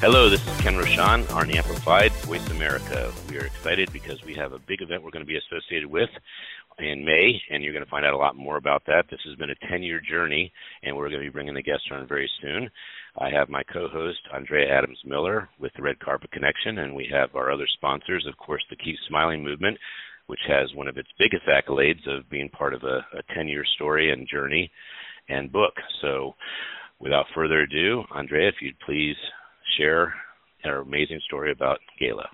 Hello, this is Ken Rochon on Amplified Voice America. We are excited because we have a big event we're going to be associated with in May, and you're going to find out a lot more about that. This has been a 10 year journey, and we're going to be bringing the guests on very soon. I have my co host, Andrea Adams Miller, with the Red Carpet Connection, and we have our other sponsors, of course, the Keep Smiling Movement, which has one of its biggest accolades of being part of a 10 year story and journey and book. So, without further ado, Andrea, if you'd please share our amazing story about Gayla.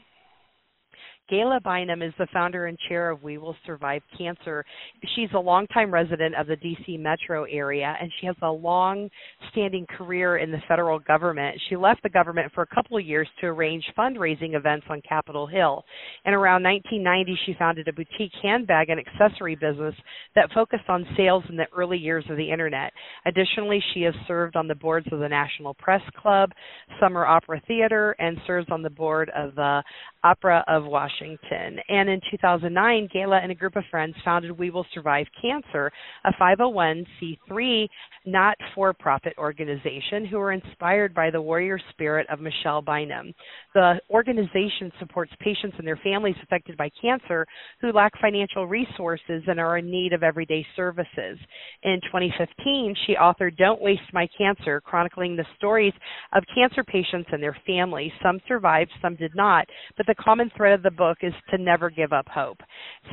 Gayla Bynum is the founder and chair of We Will Survive Cancer. She's a longtime resident of the DC metro area and she has a long standing career in the federal government. She left the government for a couple of years to arrange fundraising events on Capitol Hill. And around 1990, she founded a boutique handbag and accessory business that focused on sales in the early years of the internet. Additionally, she has served on the boards of the National Press Club, Summer Opera Theater, and serves on the board of the Opera of Washington. And in 2009, Gayla and a group of friends founded We Will Survive Cancer, a 501c3 not for profit organization who were inspired by the warrior spirit of Michelle Bynum. The organization supports patients and their families affected by cancer who lack financial resources and are in need of everyday services. In 2015, she authored Don't Waste My Cancer, chronicling the stories of cancer patients and their families. Some survived, some did not, but the common thread of the book is to never give up hope.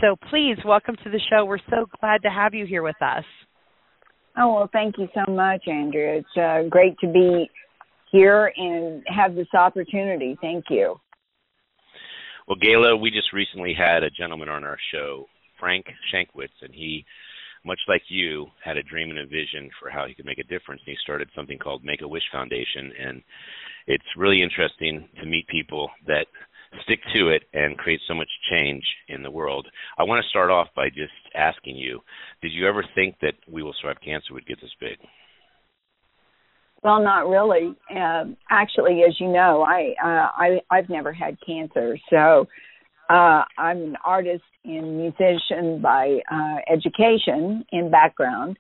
So please welcome to the show. We're so glad to have you here with us. Oh, well, thank you so much, Andrea. It's uh, great to be here and have this opportunity. Thank you. Well, Gayla, we just recently had a gentleman on our show, Frank Shankwitz, and he, much like you, had a dream and a vision for how he could make a difference. And he started something called Make a Wish Foundation, and it's really interesting to meet people that stick to it and create so much change in the world. I want to start off by just asking you, did you ever think that We Will Survive Cancer would get this big? Well, not really. Uh, actually, as you know, I uh, I I've never had cancer, so uh, I'm an artist and musician by uh, education and background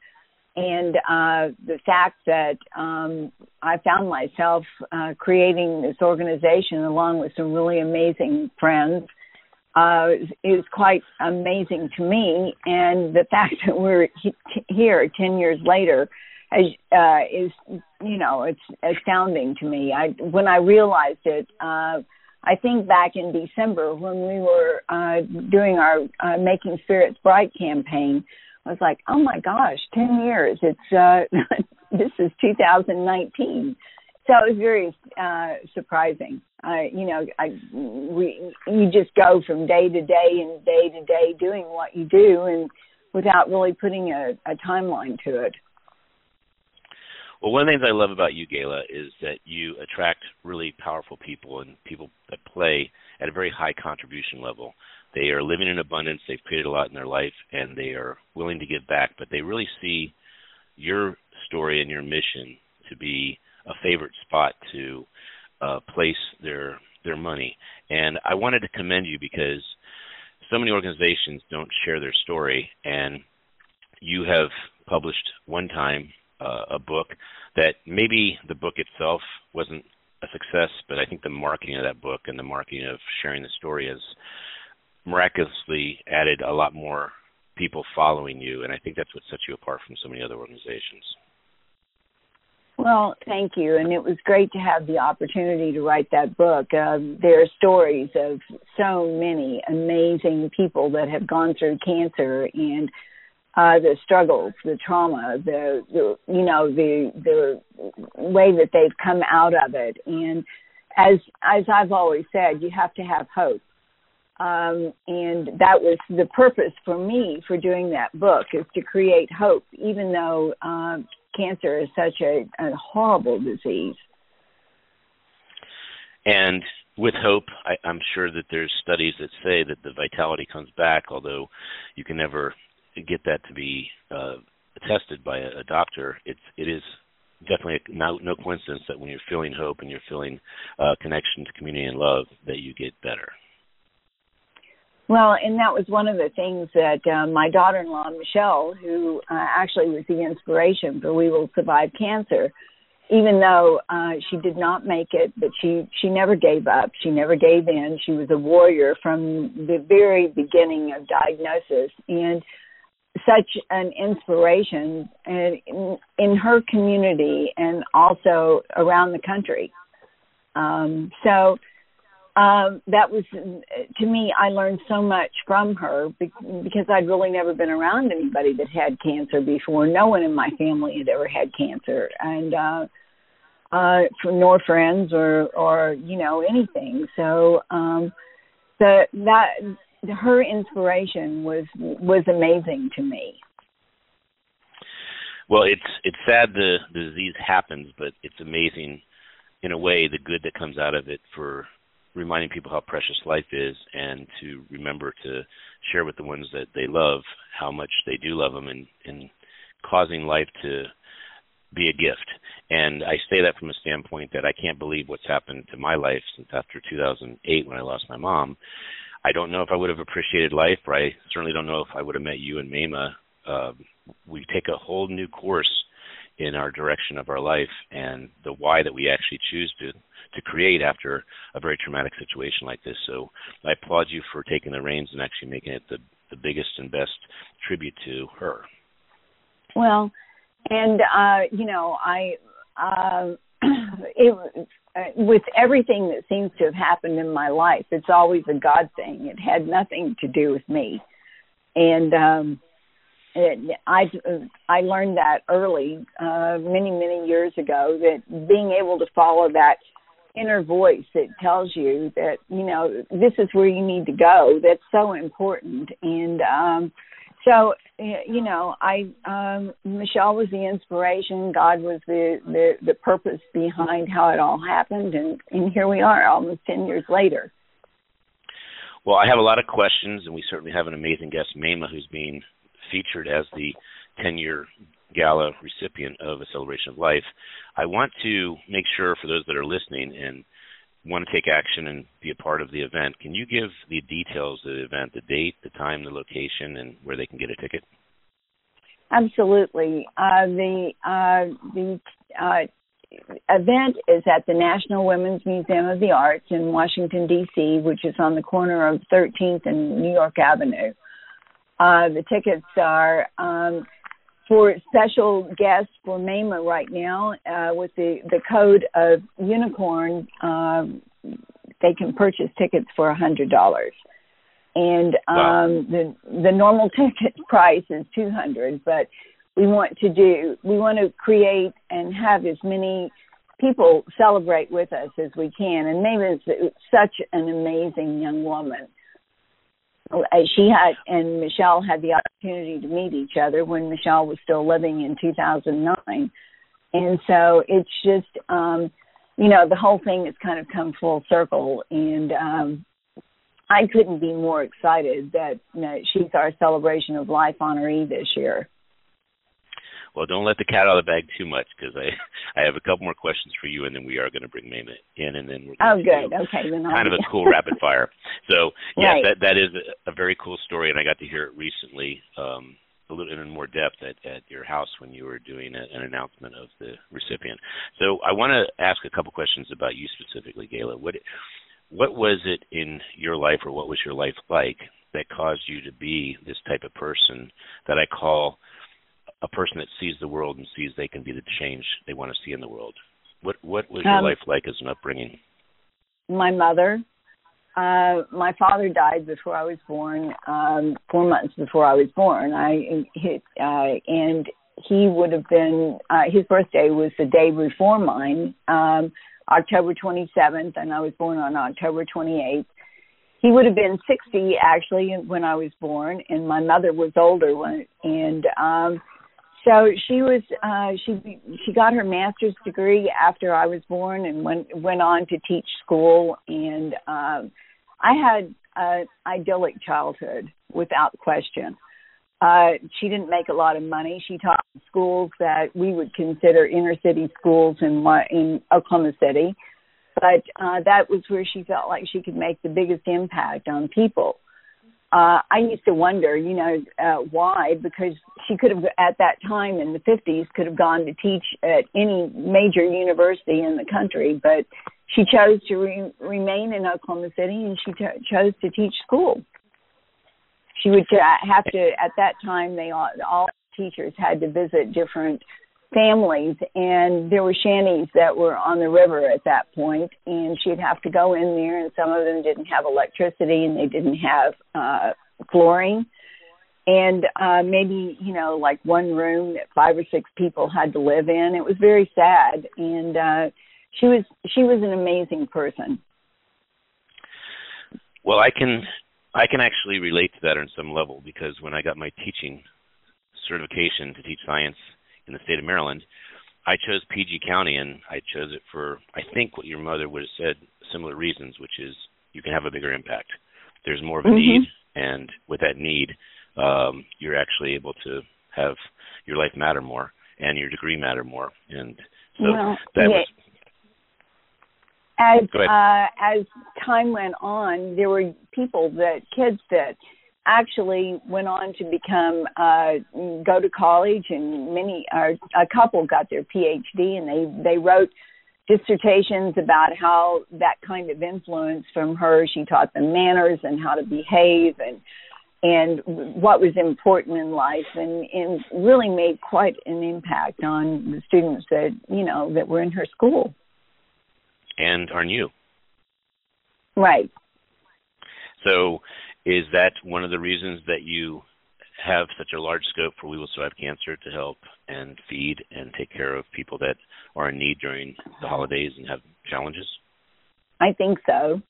and uh, the fact that um, I found myself uh, creating this organization along with some really amazing friends uh, is, quite amazing to me. And the fact that we're he- here ten years later is, uh, is, you know, it's astounding to me. I when I realized it. Uh, I think back in December when we were uh, doing our uh, Making Spirits Bright campaign, I was like, oh my gosh, 10 years. It's, uh, this is 2019. So it was very uh, surprising. I, you know, I, we, you just go from day to day and day to day doing what you do and without really putting a, a timeline to it. Well, one of the things I love about you, Gayla, is that you attract really powerful people and people that play at a very high contribution level. They are living in abundance. They've created a lot in their life, and they are willing to give back. But they really see your story and your mission to be a favorite spot to uh, place their their money. And I wanted to commend you because so many organizations don't share their story, and you have published one time uh, a book that maybe the book itself wasn't a success, but I think the marketing of that book and the marketing of sharing the story has miraculously added a lot more people following you, and I think that's what sets you apart from so many other organizations. Well, thank you, and it was great to have the opportunity to write that book. Uh, there are stories of so many amazing people that have gone through cancer and uh, the struggles, the trauma, the, the you know the the way that they've come out of it, and as as I've always said, you have to have hope um, and that was the purpose for me for doing that book is to create hope, even though uh, cancer is such a, a horrible disease. And with hope, I, I'm sure that there's studies that say that the vitality comes back, although you can never get that to be uh, attested by a, a doctor. It's it is definitely no, no coincidence that when you're feeling hope and you're feeling uh, connection to community and love, that you get better. Well, and that was one of the things that uh, my daughter-in-law Michelle, who uh, actually was the inspiration for We Will Survive Cancer, even though uh, she did not make it, but she she never gave up. She never gave in. She was a warrior from the very beginning of diagnosis, and such an inspiration in, in her community and also around the country. Um, so um, that was to me. I learned so much from her because I'd really never been around anybody that had cancer before. No one in my family had ever had cancer, and uh, uh, nor friends or or you know anything. So um, the that her inspiration was was amazing to me. Well, it's it's sad the, the disease happens, but it's amazing in a way the good that comes out of it for reminding people how precious life is and to remember to share with the ones that they love how much they do love them and, and causing life to be a gift. And I say that from a standpoint that I can't believe what's happened to my life since after 2008 when I lost my mom. I don't know if I would have appreciated life, or I certainly don't know if I would have met you and Maimah. Uh, we take a whole new course in our direction of our life and the why that we actually choose to to create after a very traumatic situation like this. So I applaud you for taking the reins and actually making it the the biggest and best tribute to her. Well, and uh, you know, I uh, it uh, with everything that seems to have happened in my life, it's always a God thing. It had nothing to do with me, and um, I I learned that early, uh, many many years ago, that being able to follow that inner voice that tells you that you know this is where you need to go. That's so important, and um, so you know i um michelle was the inspiration. God was the the the purpose behind how it all happened. And and here we are almost 10 years later. Well i have a lot of questions and we certainly have an amazing guest Maimah, who's being featured as the 10 year gala recipient of a celebration of life i want to make sure for those that are listening and want to take action and be a part of the event, can you give the details of the event, the date, the time, the location, and where they can get a ticket? Absolutely. Uh, the uh, the uh, event is at the National Women's Museum of the Arts in Washington D.C., which is on the corner of 13th and New York Avenue. Uh, the tickets are um, for special guests for Maimah right now uh, with the, the code of unicorn. Um, they can purchase tickets for a hundred dollars, and um, wow. the the normal ticket price is two hundred. But we want to do we want to create and have as many people celebrate with us as we can. And Maimah is such an amazing young woman she had and Michelle had the opportunity to meet each other when Michelle was still living in 2009, and so it's just um, you know the whole thing has kind of come full circle, and um, I couldn't be more excited that you know, she's our celebration of life honoree this year. Well, don't let the cat out of the bag too much because I I have a couple more questions for you, and then we are going to bring Maimah in, and then we're going oh, good. Okay, then kind of a cool rapid fire. So yeah, right. that that is a, a very cool story, and I got to hear it recently. Um, a little in more depth at, at your house when you were doing a, an announcement of the recipient. So I want to ask a couple questions about you specifically, Gayla. What what was it in your life, or what was your life like that caused you to be this type of person that I call a person that sees the world and sees they can be the change they want to see in the world. What what was your um, life like as an upbringing? My mother. Uh, my father died before I was born, um, four months before I was born. I hit, uh, and he would have been uh, his birthday was the day before mine, um, October 27th, and I was born on October 28th. He would have been 60 actually when I was born, and my mother was older when, and um, so she was uh she she got her master's degree after I was born and went went on to teach school and um I had an idyllic childhood without question. Uh she didn't make a lot of money. She taught in schools that we would consider inner city schools in in Oklahoma City. But uh that was where she felt like she could make the biggest impact on people uh, I used to wonder, you know, uh, why? Because she could have, at that time in the 50s, could have gone to teach at any major university in the country, but she chose to re- remain in Oklahoma City and she t- chose to teach school. She would have to, at that time, they all, all teachers had to visit different families and there were shanties that were on the river at that point and she'd have to go in there and some of them didn't have electricity and they didn't have uh flooring. And uh maybe you know like one room that five or six people had to live in. It was very sad and uh she was she was an amazing person. Well i can i can actually relate to that on some level because when i got my teaching certification to teach science in the state of Maryland. I chose PG County, and I chose it for I think what your mother would have said similar reasons, which is you can have a bigger impact. There's more of a mm-hmm. need, and with that need, um, you're actually able to have your life matter more and your degree matter more. And so well, that yeah. was as uh, as time went on, there were people that kids that actually went on to become uh go to college and many a couple got their phd and they they wrote dissertations about how that kind of influence from her she taught them manners and how to behave and and what was important in life and and really made quite an impact on the students that you know that were in her school. And on you right. So is that one of the reasons that you have such a large scope for We Will Survive Cancer to help and feed and take care of people that are in need during the holidays and have challenges? I think so.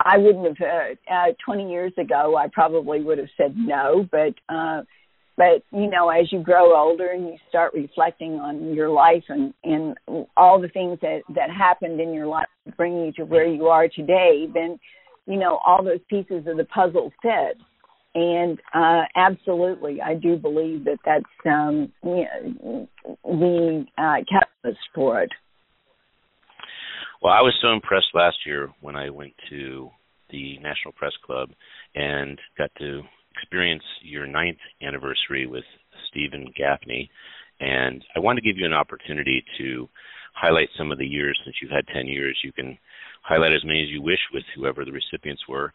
I wouldn't have. Uh, uh, Twenty years ago, I probably would have said no, but uh, but you know, as you grow older and you start reflecting on your life and and all the things that that happened in your life, bring you to where you are today, then you know all those pieces of the puzzle fit. And uh absolutely i do believe that that's um the uh catalyst for it. Well i was so impressed last year when i went to the national press club and got to experience your ninth anniversary with stephen gaffney. And i want to give you an opportunity to highlight some of the years since you've had 10 years you can highlight as many as you wish with whoever the recipients were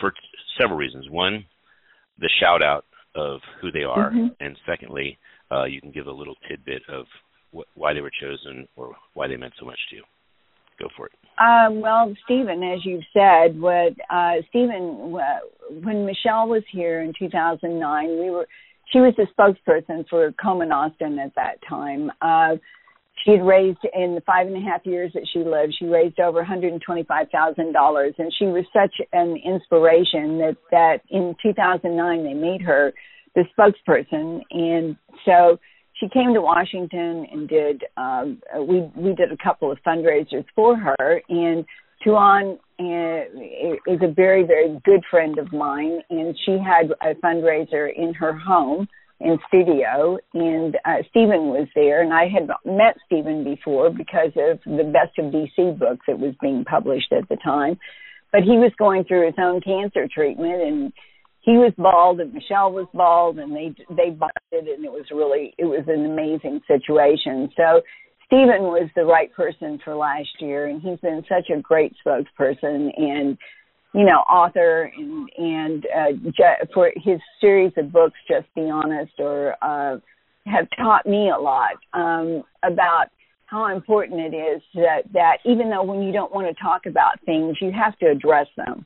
for several reasons. One, the shout out of who they are, mm-hmm. and secondly, uh, you can give a little tidbit of wh- why they were chosen or why they meant so much to you. Go for it. Um, well, Stephen, as you've said, what uh, Stephen, when Michelle was here in 2009, we were she was the spokesperson for Komen Austin at that time. Uh, she had raised in the five and a half years that she lived, she raised over $125,000, and she was such an inspiration that that in 2009 they made her the spokesperson, and so she came to Washington and did um, we we did a couple of fundraisers for her, and Tuan uh, is a very very good friend of mine, and she had a fundraiser in her home in studio, and uh, Stephen was there, and I had met Stephen before because of the Best of DC book that was being published at the time. But he was going through his own cancer treatment, and he was bald, and Michelle was bald, and they they bonded, and it was really it was an amazing situation. So Stephen was the right person for last year, and he's been such a great spokesperson and you know, author and and uh, ju- for his series of books, just be honest, or uh, have taught me a lot um, about how important it is that that even though when you don't want to talk about things, you have to address them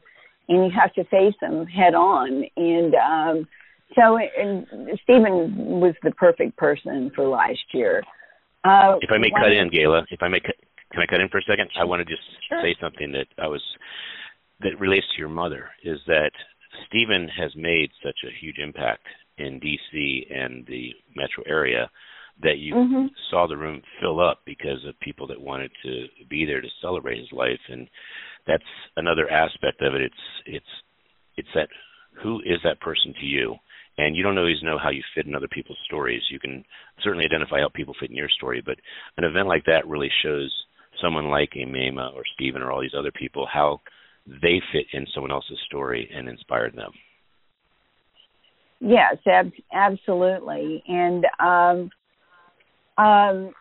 and you have to face them head on. And um, so, and Stephen was the perfect person for last year. Uh, if I may cut in, Gayla, if I may, cut, can I cut in for a second? I want to just sure. say something that I was that relates to your mother is that Stephen has made such a huge impact in DC and the metro area that you Mhm. saw the room fill up because of people that wanted to be there to celebrate his life. And that's another aspect of it. It's it's it's that who is that person to you? And you don't always know how you fit in other people's stories. You can certainly identify how people fit in your story but an event like that really shows someone like a Maimah or Stephen or all these other people how they fit in someone else's story and inspired them Yes, ab- absolutely. And um, um,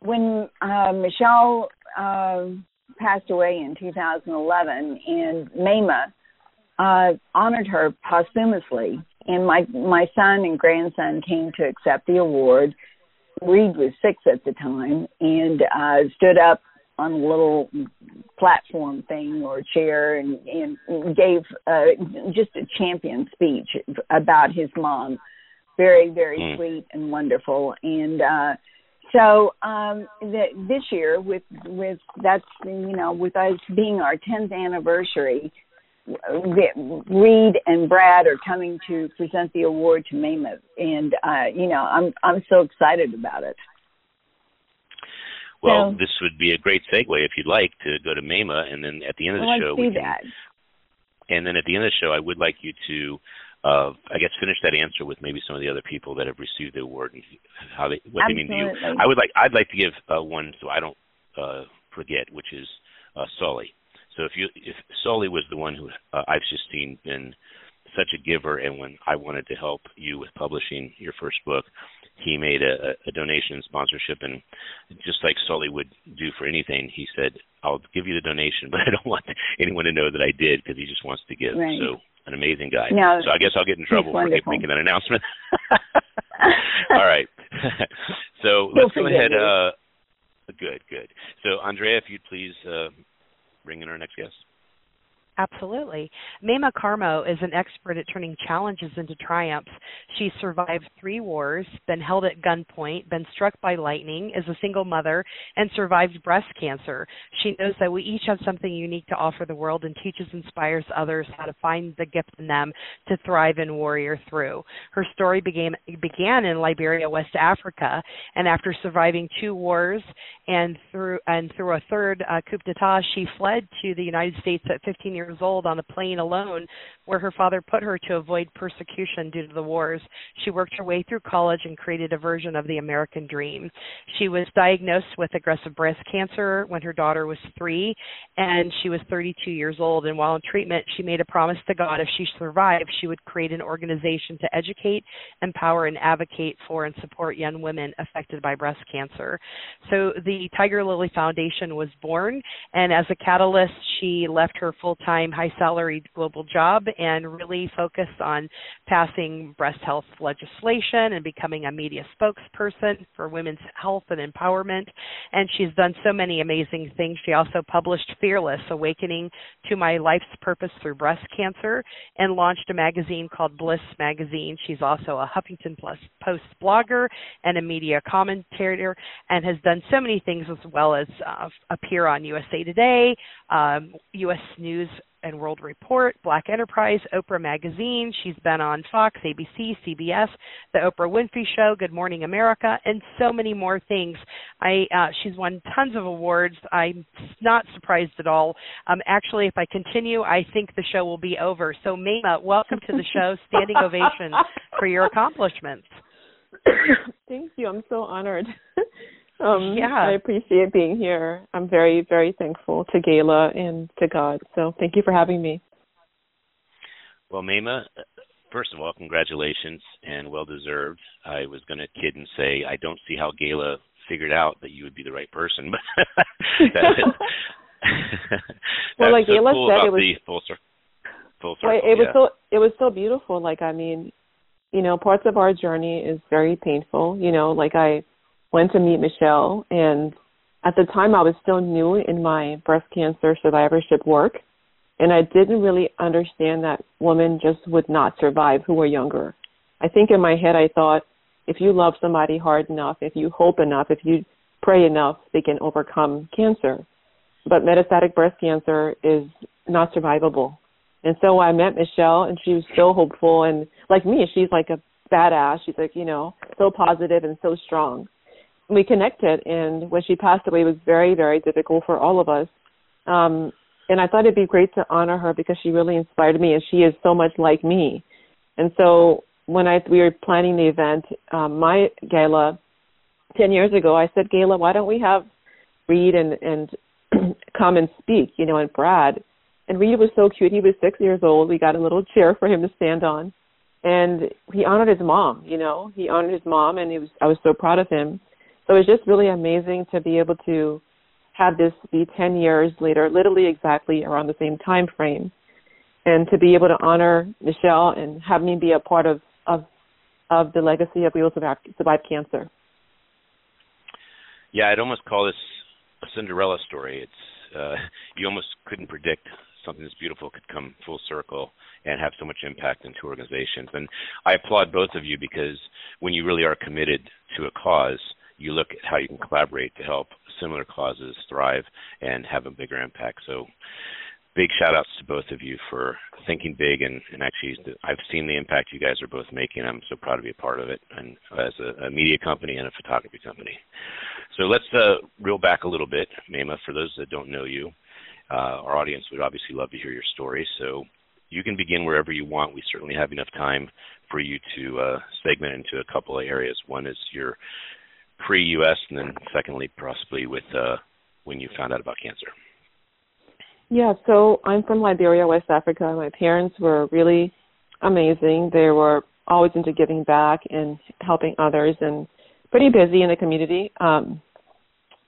when uh, Michelle um passed away in 2011, and Maimah uh, honored her posthumously, and my my son and grandson came to accept the award. Reed was six at the time, and uh, stood up on a little platform thing or chair and, and gave uh, just a champion speech about his mom. Very, very Mm. sweet and wonderful. And uh, so um, the, this year, with with that's you know with us being our 10th anniversary, Reed and Brad are coming to present the award to Maimah, and uh, you know I'm I'm so excited about it. Well So- this would be a great segue if you'd like to go to Mema and then at the end of the Well, show let's we do can that. And then at the end of the show, I would like you to, uh, I guess, finish that answer with maybe some of the other people that have received the award and how they, what they mean to you. Absolutely. I would like, I'd like to give uh, one so I don't uh, forget, which is uh, Sully. So if you, if Sully was the one who uh, I've just seen been such a giver, and when I wanted to help you with publishing your first book, he made a, a donation and sponsorship, and just like Sully would do for anything, he said, "I'll give you the donation, but I don't want anyone to know that I did because he just wants to give." Right. So an amazing guy. No, so I guess I'll get in trouble for making that announcement. All right. so He'll let's go ahead. Uh, good, good. So Andrea, if you'd please uh, bring in our next guest. Absolutely. Maimah Karmo is an expert at turning challenges into triumphs. She survived three wars, been held at gunpoint, been struck by lightning, is a single mother, and survived breast cancer. She knows that we each have something unique to offer the world and teaches inspires others how to find the gift in them to thrive and warrior through. Her story began began in Liberia, West Africa, and after surviving two wars and through and through a third uh, coup d'état, she fled to the United States at 15 years old on a plane alone, where her father put her to avoid persecution due to the wars. She worked her way through college and created a version of the American dream. She was diagnosed with aggressive breast cancer when her daughter was three, and she was 32 years old. And while in treatment, she made a promise to God if she survived, she would create an organization to educate, empower, and advocate for and support young women affected by breast cancer. So the Tiger Lily Foundation was born, and as a catalyst, she left her full time high salaried global job and really focus on passing breast health legislation and becoming a media spokesperson for women's health and empowerment. And she's done so many amazing things. She also published Fearless Awakening to My Life's Purpose Through Breast Cancer and launched a magazine called Bliss Magazine. She's also a Huffington Post blogger and a media commentator and has done so many things as well as uh, appear on USA Today, um, U.S. News and World Report, Black Enterprise, Oprah Magazine. She's been on Fox, ABC, CBS, The Oprah Winfrey Show, Good Morning America, and so many more things. I uh, she's won tons of awards. I'm not surprised at all. Um, actually, if I continue, I think the show will be over. So, Maimah, welcome to the show. Standing ovation for your accomplishments. Thank you. I'm so honored. um, Yeah. I appreciate being here. I'm very, very thankful to Gayla and to God. So thank you for having me. Well, Maimah, uh, first of all, congratulations and well deserved. I was going to kid and say I don't see how Gayla figured out that you would be the right person, but that, Well, like that's so Gayla cool said, it was- the full circle. Full circle. Well, it was so it was so beautiful. Like I mean, you know, parts of our journey is very painful. You know, like I went to meet Michelle, and at the time I was still new in my breast cancer survivorship work, and I didn't really understand that women just would not survive who were younger. I think in my head I thought, if you love somebody hard enough, if you hope enough, if you pray enough, they can overcome cancer. But metastatic breast cancer is not survivable And so I met Michelle, and she was so hopeful, and like me, she's like a badass. She's like you know so positive and so strong. We connected, and when she passed away, it was very very difficult for all of us. Um, and I thought it'd be great to honor her because she really inspired me, and she is so much like me. And so when I we were planning the event, um, my gala ten years ago, I said, Gayla, why don't we have Reed and and come and speak, you know, and Brad. And Reed was so cute. He was six years old. We got a little chair for him to stand on, and he honored his mom. You know, he honored his mom, and he was. I was so proud of him. So it's just really amazing to be able to have this be 10 years later, literally exactly around the same time frame, and to be able to honor Michelle and have me be a part of of of the legacy of We Will Survive, survive Cancer. Yeah, I'd almost call this a Cinderella story. It's uh, you almost couldn't predict something this beautiful could come full circle and have so much impact into organizations. And I applaud both of you because when you really are committed to a cause, you look at how you can collaborate to help similar causes thrive and have a bigger impact. So big shout outs to both of you for thinking big and, and actually I've seen the impact you guys are both making. I'm so proud to be a part of it and as a, a media company and a photography company. So let's uh, reel back a little bit, Maimah, for those that don't know you. Uh, our audience would obviously love to hear your story. So you can begin wherever you want. We certainly have enough time for you to uh, segment into a couple of areas. One is your pre-U.S., and then secondly, possibly with uh, when you found out about cancer. Yeah, so I'm from Liberia, West Africa. My parents were really amazing. They were always into giving back and helping others and pretty busy in the community. Um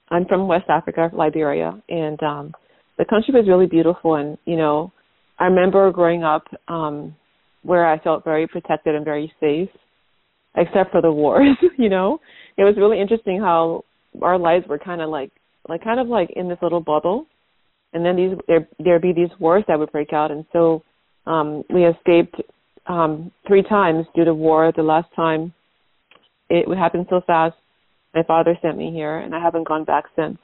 I'm from West Africa, Liberia, and um the country was really beautiful and, you know, I remember growing up um where I felt very protected and very safe except for the wars, you know. It was really interesting how our lives were kind of like like kind of like in this little bubble and then these there there'd be these wars that would break out, and so um, we escaped um, three times due to war. The last time it would happen so fast. My father sent me here, and I haven't gone back since.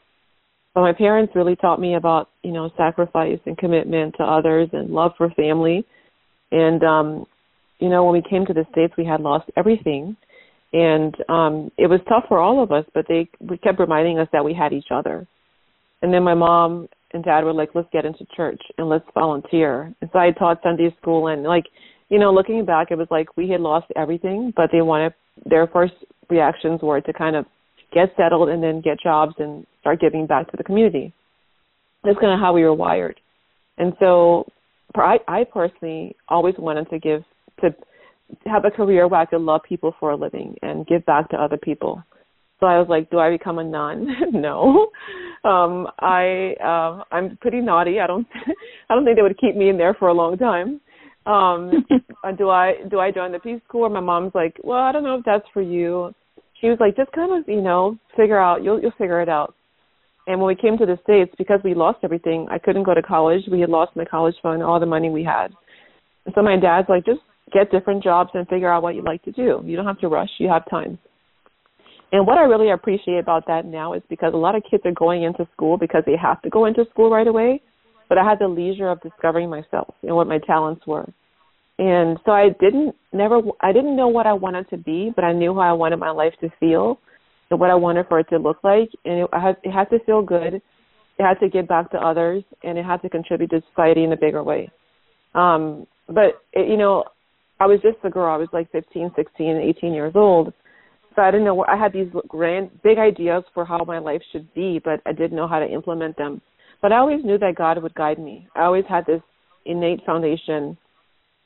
But my parents really taught me about you know sacrifice and commitment to others and love for family. And um, you know when we came to the states, we had lost everything, and um, it was tough for all of us. But they we kept reminding us that we had each other. And then my mom and dad were like, let's get into church and let's volunteer. And so I taught Sunday school and like, you know, looking back, it was like we had lost everything, but they wanted their first reactions were to kind of get settled and then get jobs and start giving back to the community. That's kind of how we were wired. And so I, I personally always wanted to give, to have a career where I could love people for a living and give back to other people. So I was like, do I become a nun? no. Um I uh I'm pretty naughty. I don't I don't think they would keep me in there for a long time. Um do I do I join the Peace Corps? My mom's like, "Well, I don't know if that's for you." She was like, "Just kind of, you know, figure out. You'll you'll figure it out." And when we came to the states, because we lost everything, I couldn't go to college. We had lost my college fund, all the money we had. And so my dad's like, "Just get different jobs and figure out what you like to do. You don't have to rush. You have time." And what I really appreciate about that now is because a lot of kids are going into school because they have to go into school right away. But I had the leisure of discovering myself and what my talents were. And so I didn't never I didn't know what I wanted to be, but I knew how I wanted my life to feel and what I wanted for it to look like. And it, had, it had to feel good. It had to give back to others, and it had to contribute to society in a bigger way. Um, but it, you know, I was just a girl. I was like 15, 16, 18 years old so I didn't know. I had these grand, big ideas for how my life should be, but I didn't know how to implement them. But I always knew that God would guide me. I always had this innate foundation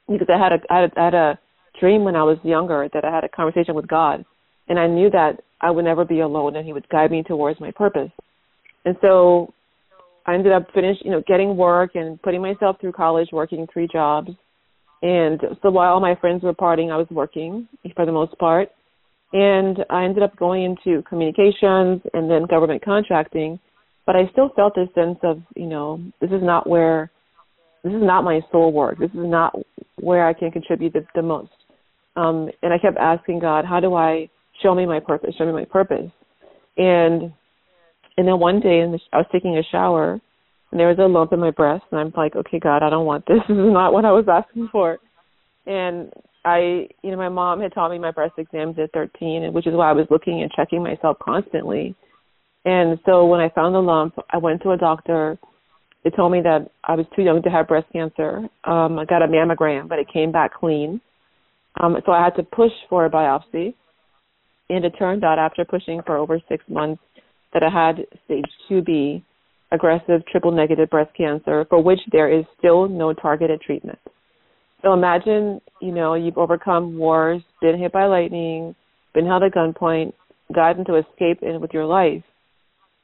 because I had a, I had a, I had a dream when I was younger that I had a conversation with God, and I knew that I would never be alone, and He would guide me towards my purpose. And so I ended up finish, you know, getting work and putting myself through college, working three jobs. And so while all my friends were partying, I was working for the most part and I ended up going into communications and then government contracting. But I still felt this sense of, you know, this is not where, this is not my soul work. This is not where I can contribute the, the most. Um, and I kept asking God, how do I show me my purpose? Show me my purpose. And and then one day, in the, I was taking a shower, and there was a lump in my breast, and I'm like, okay, God, I don't want this. This is not what I was asking for. And I, you know, my mom had taught me my breast exams at 13, and which is why I was looking and checking myself constantly. And so when I found the lump, I went to a doctor. They told me that I was too young to have breast cancer. Um, I got a mammogram, but it came back clean. Um, so I had to push for a biopsy. And it turned out after pushing for over six months that I had stage 2B aggressive triple negative breast cancer for which there is still no targeted treatment. So imagine, you know, you've overcome wars, been hit by lightning, been held at gunpoint, gotten to escape in with your life,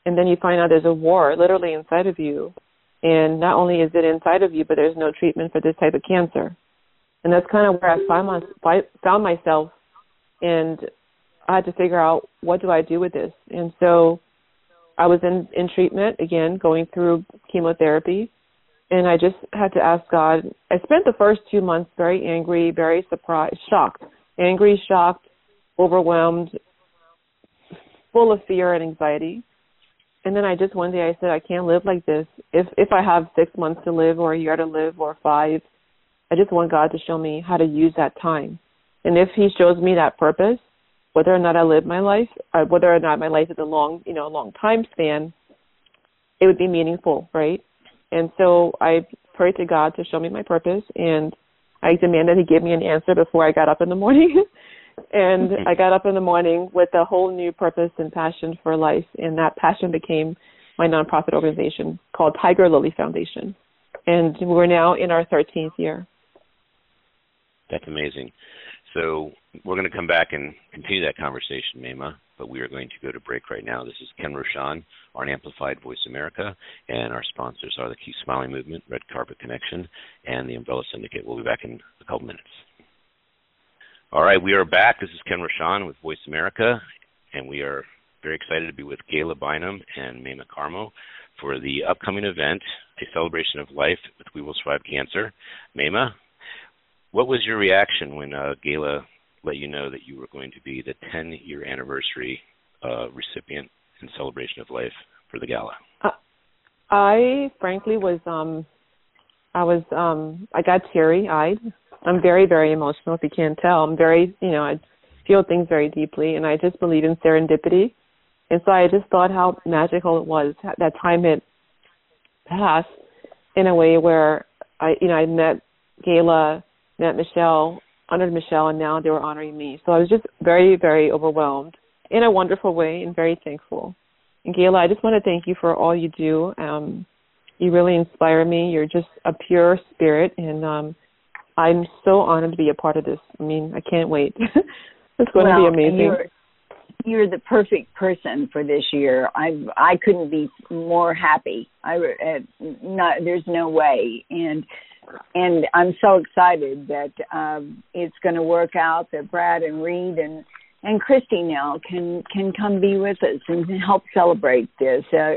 and then you find out there's a war literally inside of you. And not only is it inside of you, but there's no treatment for this type of cancer. And that's kind of where I found, my, found myself, and I had to figure out what do I do with this. And so I was in in treatment again, going through chemotherapy, and I just had to ask God. I spent the first two months very angry, very surprised, shocked, angry, shocked, overwhelmed, full of fear and anxiety. And then I just one day I said, I can't live like this. If if I have six months to live or a year to live or five, I just want God to show me how to use that time. And if He shows me that purpose, whether or not I live my life, uh, whether or not my life is a long, you know, a long time span, it would be meaningful, right? And so I prayed to God to show me my purpose, and I demanded He give me an answer before I got up in the morning. and mm-hmm. I got up in the morning with a whole new purpose and passion for life, and that passion became my nonprofit organization called Tiger Lily Foundation. And we're now in our 13th year. That's amazing. So we're going to come back and continue that conversation, Maimah, but we are going to go to break right now. This is Ken Rochon on Amplified Voice America, and our sponsors are the Keep Smiling Movement, Red Carpet Connection, and the Umbrella Syndicate. We'll be back in a couple minutes. All right, we are back. This is Ken Rochon with Voice America, and we are very excited to be with Gayla Bynum and Maimah Karmo for the upcoming event, A Celebration of Life with We Will Survive Cancer. Maimah, what was your reaction when uh, Gayla let you know that you were going to be the 10 year anniversary uh, recipient and celebration of life for the gala? Uh, I frankly was um I was um I got teary eyed. I'm very very emotional if you can't tell. I'm very you know I feel things very deeply and I just believe in serendipity. And so I just thought how magical it was that time had passed in a way where I you know I met Gayla met Michelle, honored Michelle, and now they were honoring me. So I was just very, very overwhelmed in a wonderful way and very thankful. And Gayla, I just want to thank you for all you do. Um, you really inspire me. You're just a pure spirit, and um, I'm so honored to be a part of this. I mean, I can't wait. it's going well, to be amazing. You're, the perfect person for this year. I I couldn't be more happy. I uh, not there's no way, and and I'm so excited that um, it's going to work out that Brad and Reed and and Christy now can can come be with us and help celebrate this. Uh,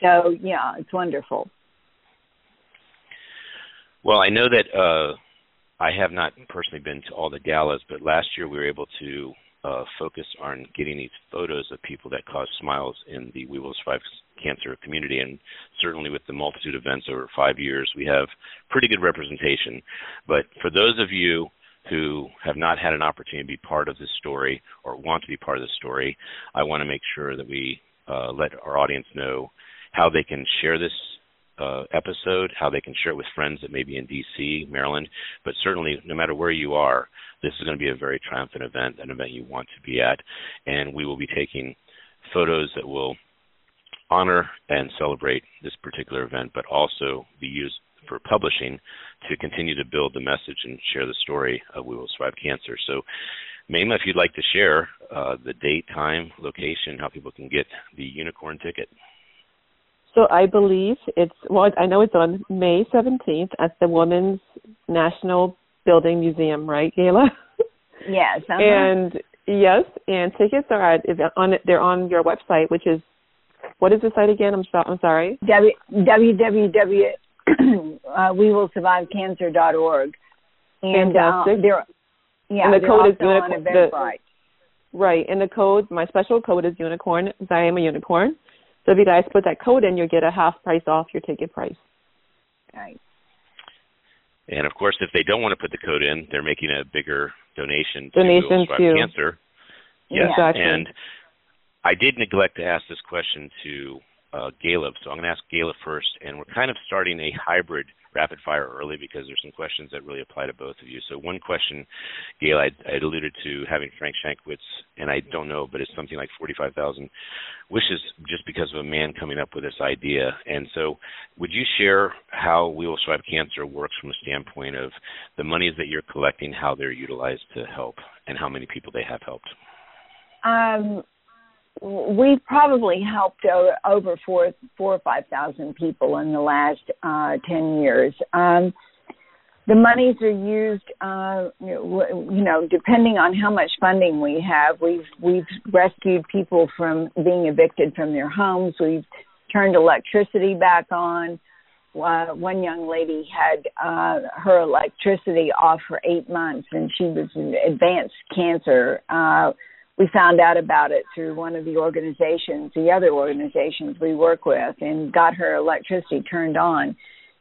so yeah, it's wonderful. Well, I know that uh, I have not personally been to all the galas, but last year we were able to uh, focus on getting these photos of people that cause smiles in the We Will Survive cancer community. And certainly with the multitude of events over five years, we have pretty good representation. But for those of you who have not had an opportunity to be part of this story or want to be part of this story, I want to make sure that we uh, let our audience know how they can share this uh, episode, how they can share it with friends that may be in DC, Maryland, but certainly no matter where you are, this is going to be a very triumphant event, an event you want to be at, and we will be taking photos that will honor and celebrate this particular event, but also be used for publishing to continue to build the message and share the story of We Will Survive Cancer. So, Maimah, if you'd like to share uh, the date, time, location, how people can get the unicorn ticket. So I believe it's well. I know it's on May seventeenth at the Women's National Building Museum, right, Gayla? Yes. Uh-huh. And yes, and tickets are at on they're on your website, which is what is the site again? I'm, so, I'm sorry. W, www. uh, we will survive cancer.org. And uh, they're, yeah, and the code is unicorn. Right. And the code, my special code is unicorn. I am a unicorn. So if you guys put that code in, you'll get a half price off your ticket price. Right. And of course, if they don't want to put the code in, they're making a bigger donation, donation to, to cancer. Yes, exactly. and I did neglect to ask this question to uh, Gayla, so I'm going to ask Gayla first, and we're kind of starting a hybrid rapid fire early because there's some questions that really apply to both of you. So one question, Gail, I would alluded to having Frank Shankwitz, and I don't know, but it's something like 45,000 wishes just because of a man coming up with this idea. And so would you share how We Will Survive Cancer works from a standpoint of the monies that you're collecting, how they're utilized to help, and how many people they have helped? Um, we've probably helped over four four or five thousand people in the last uh, ten years. Um, the monies are used, uh, you know, depending on how much funding we have. We've we've rescued people from being evicted from their homes. We've turned electricity back on. Uh, one young lady had uh, her electricity off for eight months, and she was in advanced cancer. Uh, we found out about it through one of the organizations, the other organizations we work with, and got her electricity turned on.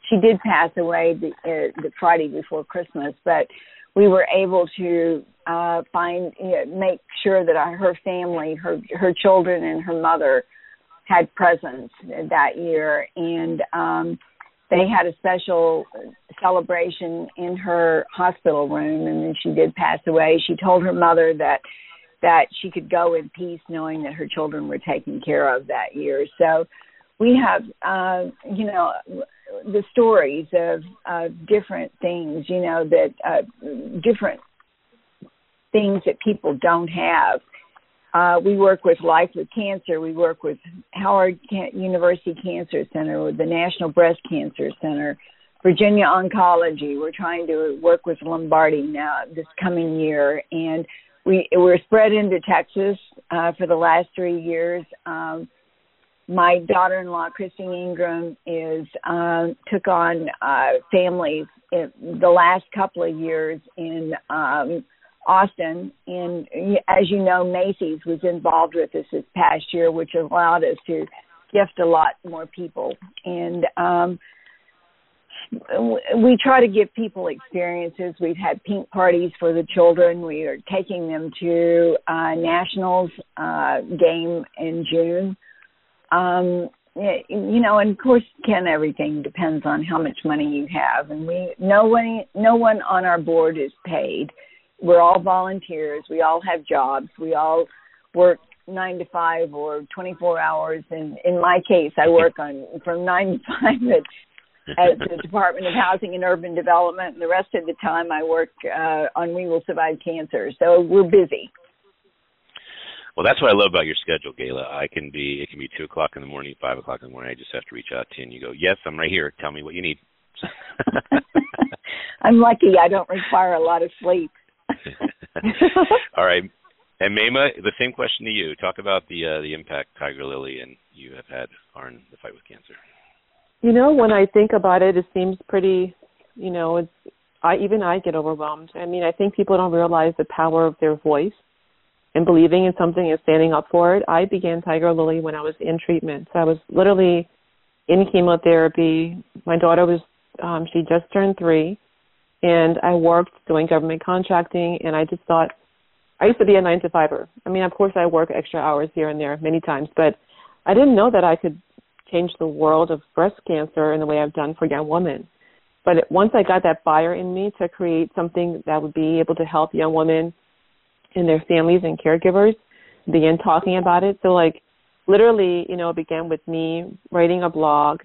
She did pass away the, uh, the Friday before Christmas, but we were able to uh, find, you know, make sure that our, her family, her her children, and her mother had presents that year, and um, they had a special celebration in her hospital room, and then she did pass away. She told her mother that that she could go in peace knowing that her children were taken care of that year. So we have, uh, you know, the stories of, of different things, you know, that uh, different things that people don't have. Uh, we work with Life with Cancer. We work with Howard University Cancer Center, with the National Breast Cancer Center, Virginia Oncology. We're trying to work with Lombardi now this coming year, and we we're spread into Texas uh, for the last three years. Um, my daughter-in-law, Christine Ingram, is uh, took on uh, families in the last couple of years in um, Austin. And as you know, Macy's was involved with us this past year, which allowed us to gift a lot more people. And um, we try to give people experiences. We've had pink parties for the children. We are taking them to uh, nationals uh, game in June. Um, you know, and of course, Ken, everything depends on how much money you have, and we no one no one on our board is paid. We're all volunteers. We all have jobs. We all work nine to five or 24 hours. And in my case, I work on from nine to five at at the Department of Housing and Urban Development, and the rest of the time I work uh, on We Will Survive Cancer. So we're busy. Well, that's what I love about your schedule, Gayla. I can be it can be two o'clock in the morning, five o'clock in the morning. I just have to reach out to you, and you go, "Yes, I'm right here. Tell me what you need." I'm lucky. I don't require a lot of sleep. All right, and Maimah, the same question to you. Talk about the uh, the impact Tiger Lily and you have had on the fight with cancer. You know, when I think about it, it seems pretty. You know, it's. I even I get overwhelmed. I mean, I think people don't realize the power of their voice and believing in something and standing up for it. I began Tiger Lily when I was in treatment. So I was literally in chemotherapy. My daughter was um she just turned 3 and I worked doing government contracting and I just thought I used to be a 9 to 5er. I mean, of course I work extra hours here and there many times, but I didn't know that I could change the world of breast cancer in the way I've done for young women. But once I got that fire in me to create something that would be able to help young women and their families and caregivers, begin talking about it. So like literally, you know, it began with me writing a blog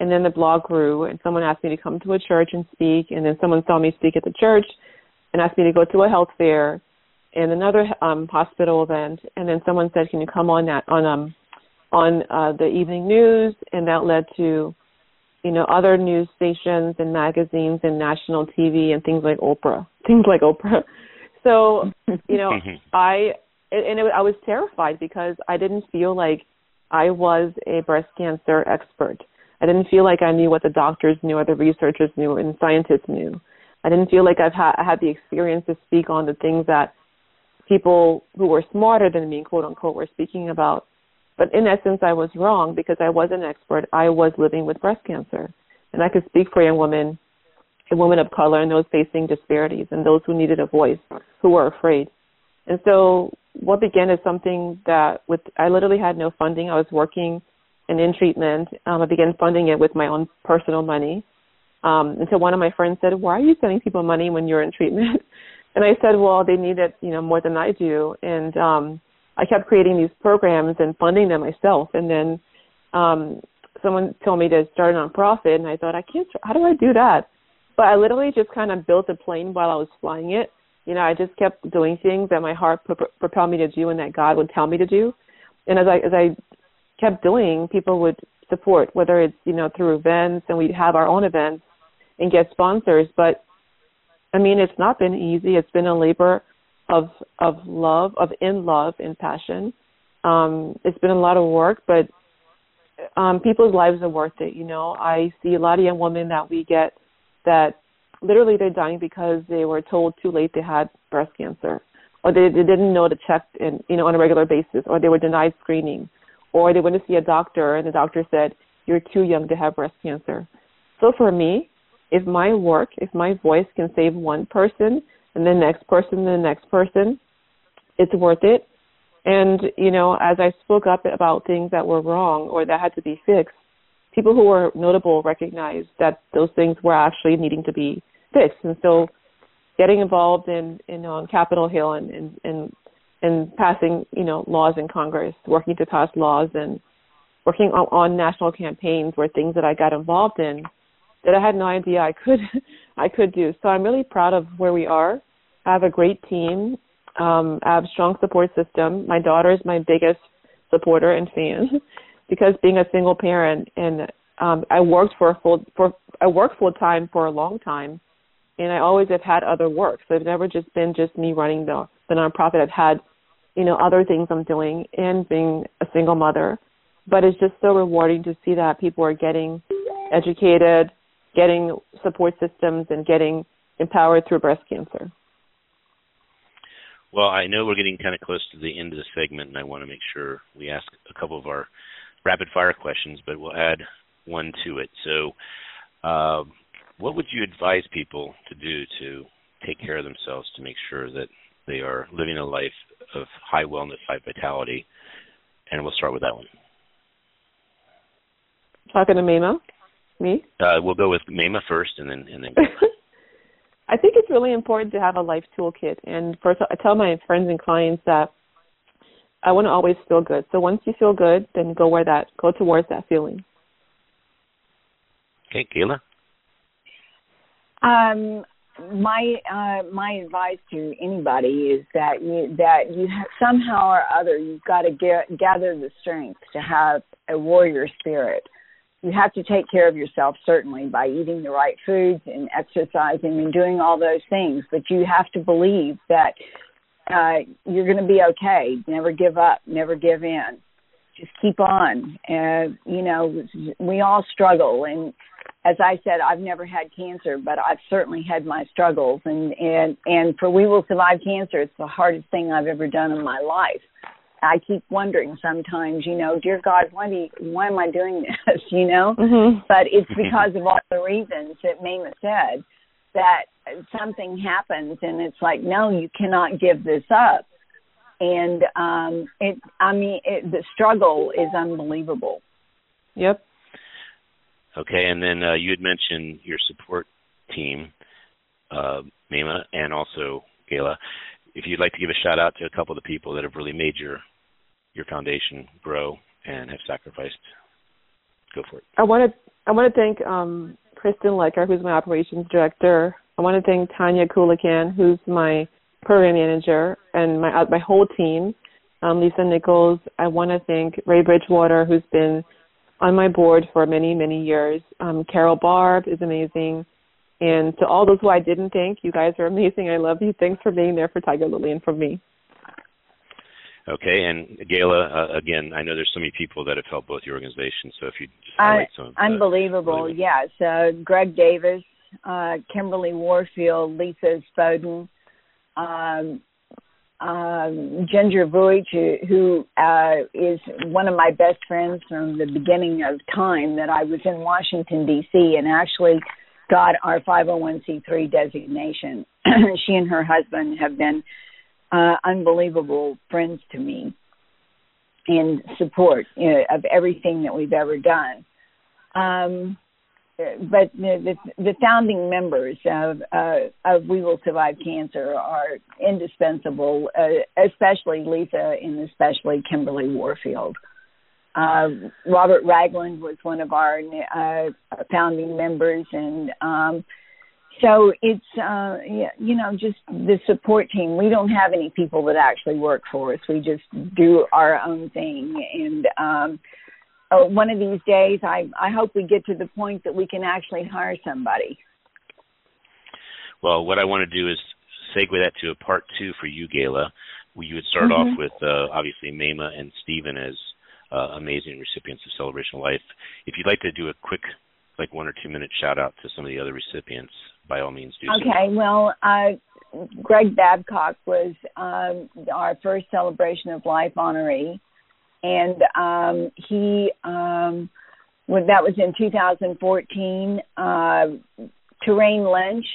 and then the blog grew and someone asked me to come to a church and speak and then someone saw me speak at the church and asked me to go to a health fair and another um hospital event and then someone said can you come on that on um on uh, the evening news, and that led to, you know, other news stations and magazines and national TV and things like Oprah, things like Oprah. So, you know, I and it, I was terrified because I didn't feel like I was a breast cancer expert. I didn't feel like I knew what the doctors knew or the researchers knew and scientists knew. I didn't feel like I've had I had the experience to speak on the things that people who were smarter than me, quote unquote, were speaking about But in essence, I was wrong because I was an expert. I was living with breast cancer. And I could speak for young women, and women of color, and those facing disparities, and those who needed a voice, who were afraid. And so what began as something that with I literally had no funding. I was working and in treatment. Um, I began funding it with my own personal money. Um, and so one of my friends said, "Why are you sending people money when you're in treatment?" And I said, "Well, they need it, you know, more than I do." And um, I kept creating these programs and funding them myself. And then um, someone told me to start a nonprofit, and I thought, "I can't. How do I do that?" But I literally just kind of built a plane while I was flying it. You know, I just kept doing things that my heart pro- propelled me to do, and that God would tell me to do. And as I as I kept doing, people would support, whether it's you know through events, and we'd have our own events and get sponsors. But I mean, it's not been easy. It's been a labor of of love, of in love and passion. Um, it's been a lot of work, but um, people's lives are worth it. You know, I see a lot of young women that we get that literally they're dying because they were told too late they had breast cancer, or they, they didn't know to check in, you know, on a regular basis, or they were denied screening, or they went to see a doctor and the doctor said you're too young to have breast cancer. So for me, if my work, if my voice can save one person and the next person the next person, it's worth it. And, you know, as I spoke up about things that were wrong or that had to be fixed, people who were notable recognized that those things were actually needing to be fixed. And so getting involved in, in on Capitol Hill and, and, and, and passing, you know, laws in Congress, working to pass laws and working on, on national campaigns were things that I got involved in that I had no idea I could I could do. So I'm really proud of where we are. I have a great team. Um, I have a strong support system. My daughter is my biggest supporter and fan because being a single parent and um, I worked for a full for I worked full time for a long time, and I always have had other work. So it's never just been just me running the the nonprofit. I've had you know other things I'm doing and being a single mother. But it's just so rewarding to see that people are getting educated, getting support systems and getting empowered through breast cancer. Well, I know we're getting kind of close to the end of the segment, and I want to make sure we ask a couple of our rapid fire questions, but we'll add one to it. So, uh, what would you advise people to do to take care of themselves to make sure that they are living a life of high wellness, high vitality? And we'll start with that one. Talking to Maimah. Me? Uh, we'll go with Maimah first, and then and then. I think it's really important to have a life toolkit. And first, I tell my friends and clients that I want to always feel good. So once you feel good, then go where that go towards that feeling. Okay, Gayla. Um, my uh, my advice to anybody is that you that you have, somehow or other you've got to get, gather the strength to have a warrior spirit you have to take care of yourself certainly by eating the right foods and exercising and doing all those things. But you have to believe that uh you're going to be okay. Never give up. Never give in. Just keep on. And you know we all struggle. And as i said i've never had cancer but i've certainly had my struggles. And and and for we will survive cancer it's the hardest thing i've ever done in my life I keep wondering sometimes, you know, dear God, why do you, why am I doing this? You know, mm-hmm. but it's because of all the reasons that Maimah said that something happens, and it's like, no, you cannot give this up. And um it, I mean, it, the struggle is unbelievable. Yep. Okay, and then uh, you had mentioned your support team, uh, Maimah, and also Gayla if you'd like to give a shout out to a couple of the people that have really made your your foundation grow and have sacrificed, go for it. I want to I want to thank um, Kristen Lecker, who's my operations director. I want to thank Tanya Kulikan, who's my program manager, and my uh, my whole team. Um, Lisa Nichols. I want to thank Ray Bridgewater, who's been on my board for many many years. Um, Carol Barb is amazing. And to all those who I didn't thank, you guys are amazing. I love you. Thanks for being there for Tiger Lily and for me. Okay, and Gayla, uh, again, I know there's so many people that have helped both your organizations. So if you just highlight some, uh, unbelievable, yes. Uh, Greg Davis, uh, Kimberly Warfield, Lisa Spoden, um, um, Ginger Vujic, who uh, is one of my best friends from the beginning of time that I was in Washington, D.C., and actually got our 501c3 designation. she and her husband have been uh, unbelievable friends to me in support you know, of everything that we've ever done. Um, but the, the, the founding members of uh, of We Will Survive Cancer are indispensable, uh, especially Lisa and especially Kimberly Warfield. Uh, Robert Ragland was one of our uh, founding members, and um, so it's uh, you know just the support team. We don't have any people that actually work for us. We just do our own thing, and um, oh, one of these days, I I hope we get to the point that we can actually hire somebody. Well, what I want to do is segue that to a part two for you, Gayla. You would start mm-hmm. off with uh, obviously Maimah and Stephen as uh, amazing recipients of Celebration of Life. If you'd like to do a quick, like one or two minute shout out to some of the other recipients, by all means do so. Okay, well, uh, Greg Babcock was um, our first Celebration of Life honoree, and um, he um, when that was in 2014. Uh, Terrain Lynch,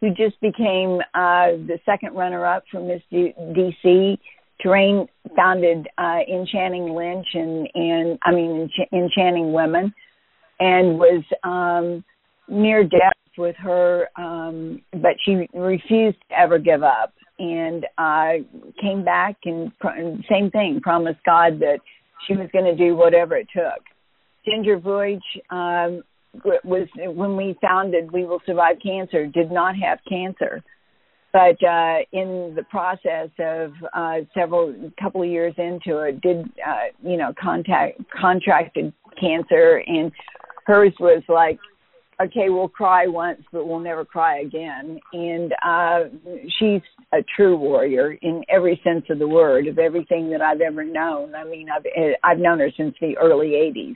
who just became uh, the second runner-up from Miss D- DC. Terrain founded uh, Enchanting Lynch and and I mean Ench- Enchanting Women, and was um, near death with her, um, but she refused to ever give up and uh, came back and same thing, promised God that she was going to do whatever it took. Ginger Vujic um, was when we founded We Will Survive Cancer did not have cancer, but uh, in the process of uh, several couple of years into it, did uh, you know contact contracted cancer, and hers was like okay, we'll cry once, but we'll never cry again. And uh, she's a true warrior in every sense of the word, of everything that I've ever known. I mean, I've I've known her since the early '80s.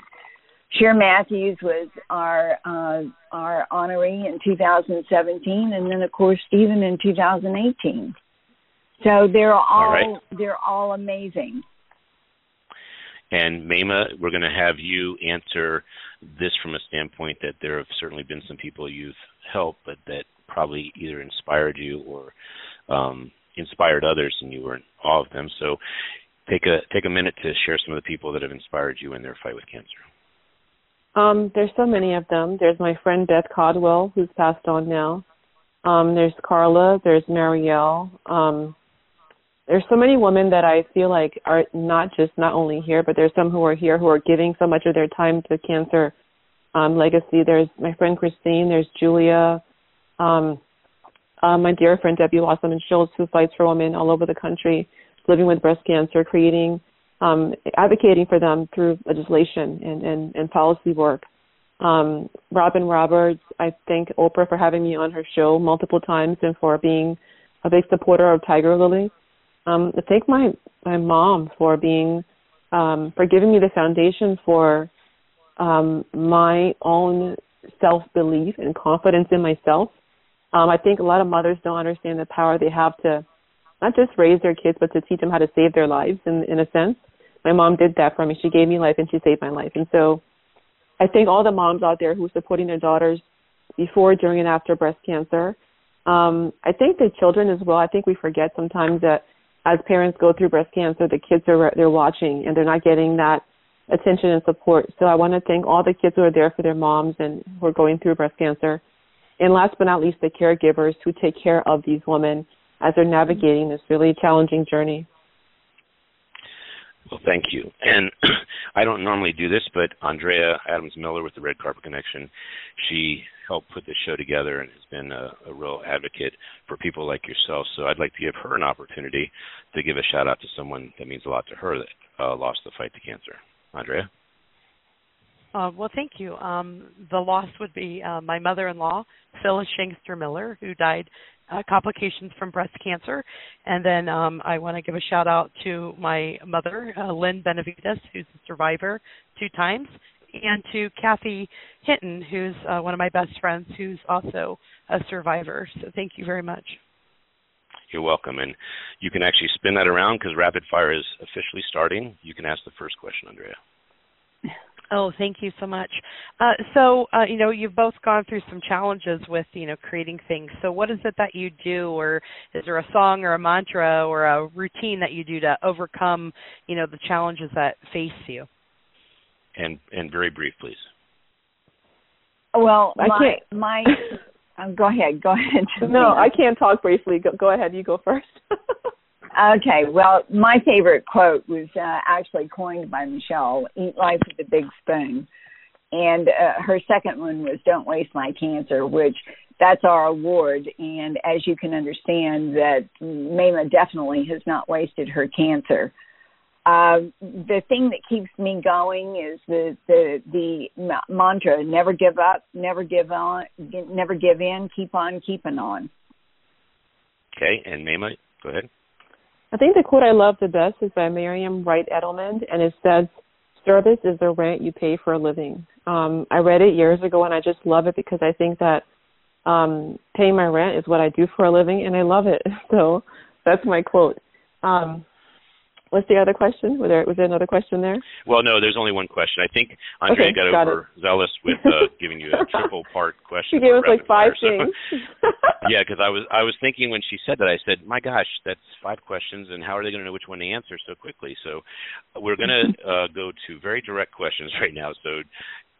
Cher Matthews was our uh, our honoree in 2017, and then of course Stephen in 2018. So they're all, all right. they're all amazing. And Maimah, we're going to have you answer this from a standpoint that there have certainly been some people you've helped, but that probably either inspired you or um, inspired others, and you were in awe of them. So, take a take a minute to share some of the people that have inspired you in their fight with cancer. Um, there's so many of them. There's my friend Beth Codwell, who's passed on now. Um, there's Carla. There's Marielle. Um, there's so many women that I feel like are not just not only here, but there's some who are here who are giving so much of their time to cancer um, legacy. There's my friend Christine. There's Julia. Um, uh, my dear friend Debbie Wasserman Schultz, who fights for women all over the country living with breast cancer, creating, um, advocating for them through legislation and, and, and policy work. Um, Robin Roberts, I thank Oprah for having me on her show multiple times and for being a big supporter of Tiger Lily. Um, I thank my my mom for being um, for giving me the foundation for um, my own self belief and confidence in myself. Um, I think a lot of mothers don't understand the power they have to not just raise their kids, but to teach them how to save their lives. In in a sense, my mom did that for me. She gave me life and she saved my life. And so, I thank all the moms out there who are supporting their daughters before, during, and after breast cancer. Um, I think the children as well. I think we forget sometimes that as parents go through breast cancer, the kids are they're watching and they're not getting that attention and support. So I want to thank all the kids who are there for their moms and who are going through breast cancer. And last but not least, the caregivers who take care of these women as they're navigating this really challenging journey. Well, thank you. And I don't normally do this, but Andrea Adams Miller with the Red Carpet Connection, she helped put this show together and has been a, a real advocate for people like yourself. So I'd like to give her an opportunity to give a shout out to someone that means a lot to her that uh, lost the fight to cancer. Andrea? Uh, well, thank you. Um, the loss would be uh, my mother-in-law, Phyllis Shankster Miller, who died uh, complications from breast cancer, and then um, I want to give a shout out to my mother, uh, Lynn Benavides, who's a survivor two times, and to Kathy Hinton, who's uh, one of my best friends, who's also a survivor. So thank you very much. You're welcome. And you can actually spin that around because rapid fire is officially starting. You can ask the first question, Andrea. Oh, thank you so much. Uh, so, uh, you know, you've both gone through some challenges with, you know, creating things. So, what is it that you do, or is there a song or a mantra or a routine that you do to overcome, you know, the challenges that face you? And and very brief, please. Well, I my, can't. My, um, go ahead. Go ahead. No, I can't talk briefly. Go, go ahead. You go first. Okay, well, my favorite quote was uh, actually coined by Michelle Eat life with a big spoon. And uh, her second one was Don't Waste My Cancer, which that's our award. And as you can understand, that Maimah definitely has not wasted her cancer. Uh, the thing that keeps me going is the the the mantra: never give up, never give on, never give in, keep on keeping on. Okay, and Maimah, go ahead. I think the quote I love the best is by Marian Wright Edelman, and it says, "Service is the rent you pay for a living." Um, I read it years ago, and I just love it because I think that um, paying my rent is what I do for a living, and I love it. So that's my quote. Um, What's the other question? Was there was there another question there? Well, no, there's only one question. I think Andrea okay, got, got overzealous with uh, giving you a triple part question. She gave us like five fire, things. So, yeah, because I was I was thinking when she said that I said, my gosh, that's five questions, and how are they going to know which one to answer so quickly? So we're going to uh, go to very direct questions right now. So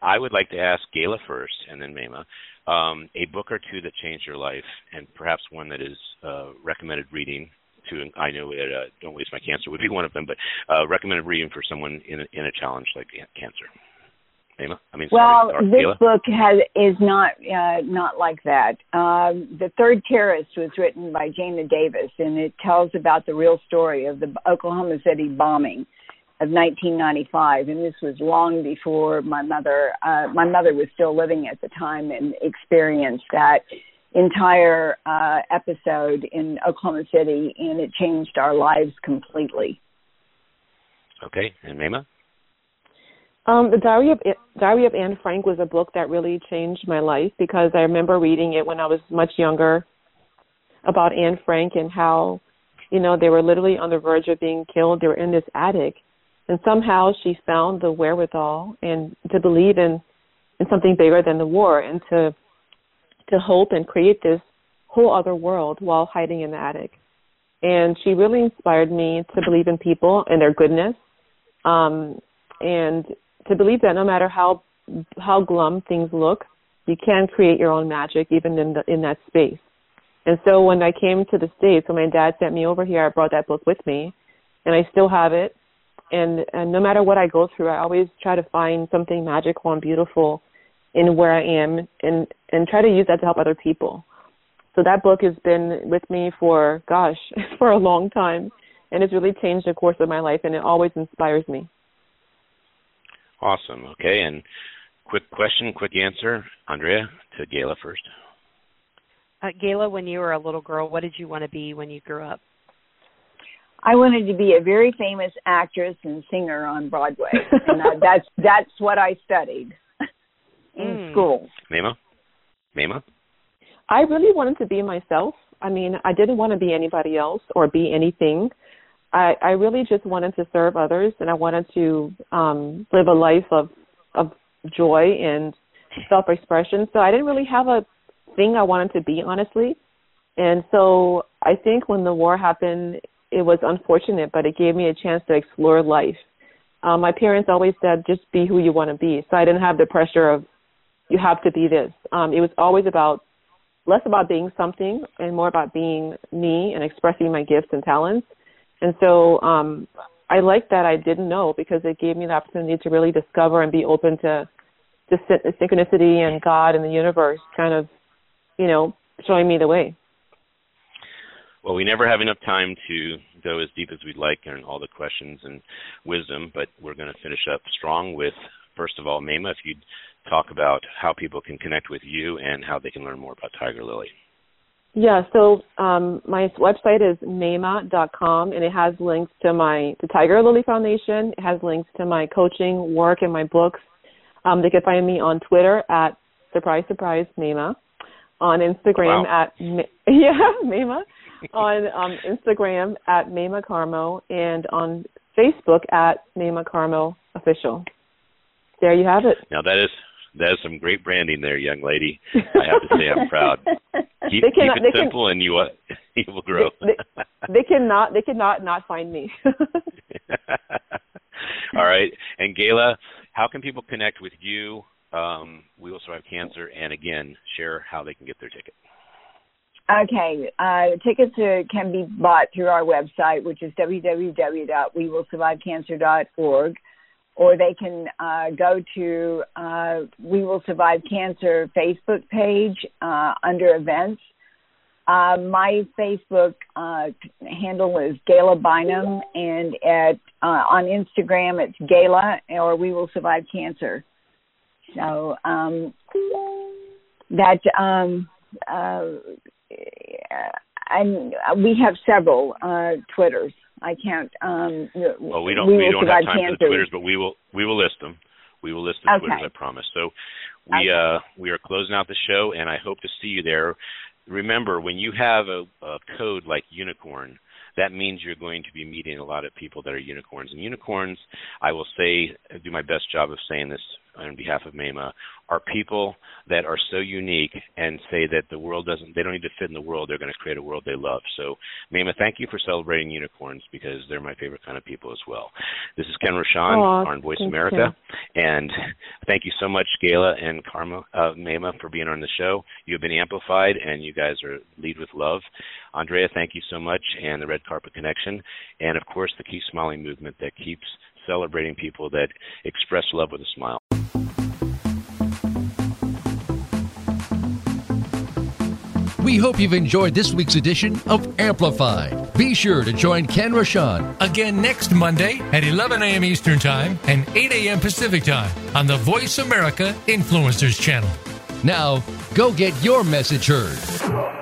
I would like to ask Gayla first, and then Maimah. Um, a book or two that changed your life, and perhaps one that is uh, recommended reading to I know that uh, Don't Waste My Cancer would be one of them, but uh, recommended reading for someone in a, in a challenge like cancer. Emma? I mean, well, sorry, this book has is not uh, not like that. Um, the Third Terrorist was written by Jayna Davis, and it tells about the real story of the Oklahoma City bombing of 1995, and this was long before my mother. Uh, my mother was still living at the time and experienced that entire uh, episode in Oklahoma City, and it changed our lives completely. Okay, and Maimah? Um, the Diary of Diary of Anne Frank was a book that really changed my life because I remember reading it when I was much younger about Anne Frank and how, you know, they were literally on the verge of being killed. They were in this attic, and somehow she found the wherewithal and to believe in in something bigger than the war and to to hope and create this whole other world while hiding in the attic. And she really inspired me to believe in people and their goodness, um, and to believe that no matter how how glum things look, you can create your own magic even in the in that space. And so when I came to the states, when my dad sent me over here, I brought that book with me, and I still have it. And, and no matter what I go through, I always try to find something magical and beautiful in where I am and and try to use that to help other people. So that book has been with me for gosh, for a long time and it's really changed the course of my life and it always inspires me. Awesome. Okay, and quick question, quick answer. Andrea to Gayla first. Uh, Gayla, when you were a little girl, what did you want to be when you grew up? I wanted to be a very famous actress and singer on Broadway, and that's that's what I studied in mm. school. Maimah? Maimah? I really wanted to be myself. I mean, I didn't want to be anybody else or be anything. I, I really just wanted to serve others and I wanted to um live a life of of joy and self expression. So I didn't really have a thing I wanted to be honestly. And so I think when the war happened it was unfortunate, but it gave me a chance to explore life. Um, my parents always said just be who you want to be. So I didn't have the pressure of you have to be this. Um, it was always about less about being something and more about being me and expressing my gifts and talents. And so um, I like that I didn't know because it gave me the opportunity to really discover and be open to to synchronicity and God and the universe kind of, you know, showing me the way. Well, we never have enough time to go as deep as we'd like in all the questions and wisdom, but we're going to finish up strong with, first of all, Maimah, if you'd talk about how people can connect with you and how they can learn more about Tiger Lily. Yeah, so um, my website is mema.com and it has links to my the Tiger Lily Foundation. It has links to my coaching work and my books. Um, they can find me on Twitter at surprise surprise Maimah. on Instagram wow. at yeah Maimah on um, Instagram at Maimah Karmo and on Facebook at Maimah Karmo Official. There you have it. Now that is that is some great branding there, young lady. I have to say I'm proud. Keep, they cannot, keep it they simple can, and you uh, you will grow. They, they, they cannot they cannot not find me. All right. And Gayla, how can people connect with you? Um, we will survive cancer and again share how they can get their ticket. Okay, uh, tickets uh, can be bought through our website, which is www.wewillsurvivecancer.org or they can uh, go to uh, We Will Survive Cancer Facebook page uh, under events. Uh, my Facebook uh, handle is Gayla Bynum, and at uh, on Instagram it's Gala or We Will Survive Cancer. So um, that um, and we have several Twitters. I can't. Um, well, we don't. We, we don't have time for the twitters, but we will. We will list them. We will list the okay. twitters. I promise. So, we okay. uh, we are closing out the show, and I hope to see you there. Remember, when you have a, a code like unicorn, that means you're going to be meeting a lot of people that are unicorns. And unicorns, I will say, do my best job of saying this on behalf of Maimah, are people that are so unique and say that the world doesn't they don't need to fit in the world. They're going to create a world they love. So Maimah thank you for celebrating unicorns because they're my favorite kind of people as well. This is ken rochon on voice america you. and thank you so much gayla and karma uh, Maimah for being on the show. You have been amplified and you guys are lead with love. Andrea thank you so much and the red carpet connection. And of course the keep smiling movement that keeps celebrating people that express love with a smile We hope you've enjoyed this week's edition of Amplified. Be sure to join Ken Rochon again next Monday at 11 a.m. Eastern Time and 8 a.m. Pacific Time on the Voice America Influencers Channel. Now, go get your message heard.